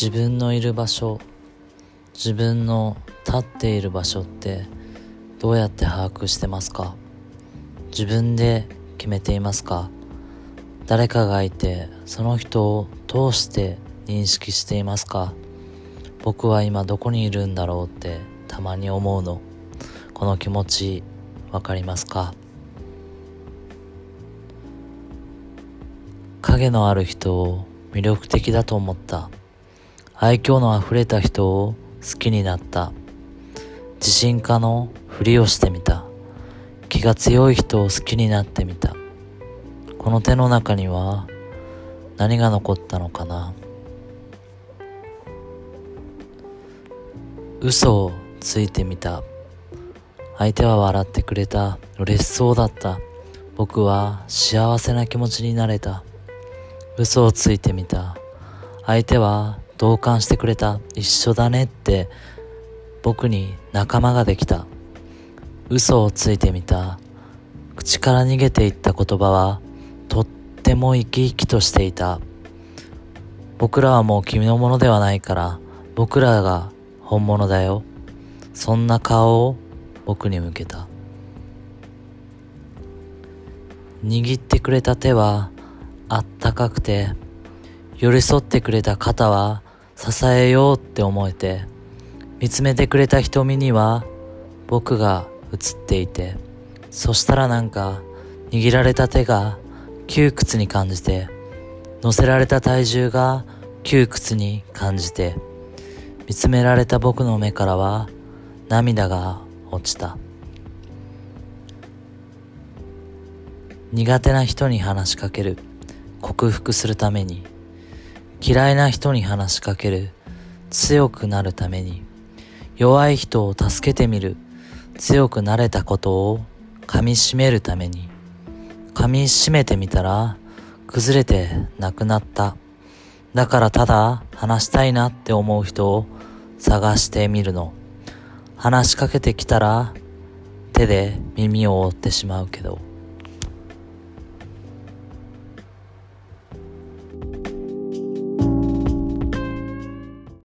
自分のいる場所自分の立っている場所ってどうやって把握してますか？自分で決めていますか？誰かがいてその人を通して認識していますか？僕は今どこにいるんだろうってたまに思うの。この気持ちわかりますか？影のある人を魅力的だと思った。愛嬌のあふれた人を好きになった。自信家のふりをしてみた。気が強い人を好きになってみた。この手の中には何が残ったのかな。嘘をついてみた。相手は笑ってくれた。嬉しそうだった。僕は幸せな気持ちになれた。嘘をついてみた。相手は同感してくれた。一緒だねって僕に仲間ができた。嘘をついてみた。口から逃げていった言葉はとっても生き生きとしていた。僕らはもう君のものではないから僕らが本物だよ。そんな顔を僕に向けた。握ってくれた手はあったかくて寄り添ってくれた肩は支えようって思えて見つめてくれた瞳には僕が映っていてそしたらなんか握られた手が窮屈に感じて乗せられた体重が窮屈に感じて見つめられた僕の目からは涙が落ちた。苦手な人に話しかける。克服するために。嫌いな人に話しかける。強くなるために。弱い人を助けてみる。強くなれたことを噛み締めるために。噛み締めてみたら崩れてなくなった。だからただ話したいなって思う人を探してみるの。話しかけてきたら手で耳を覆ってしまうけど。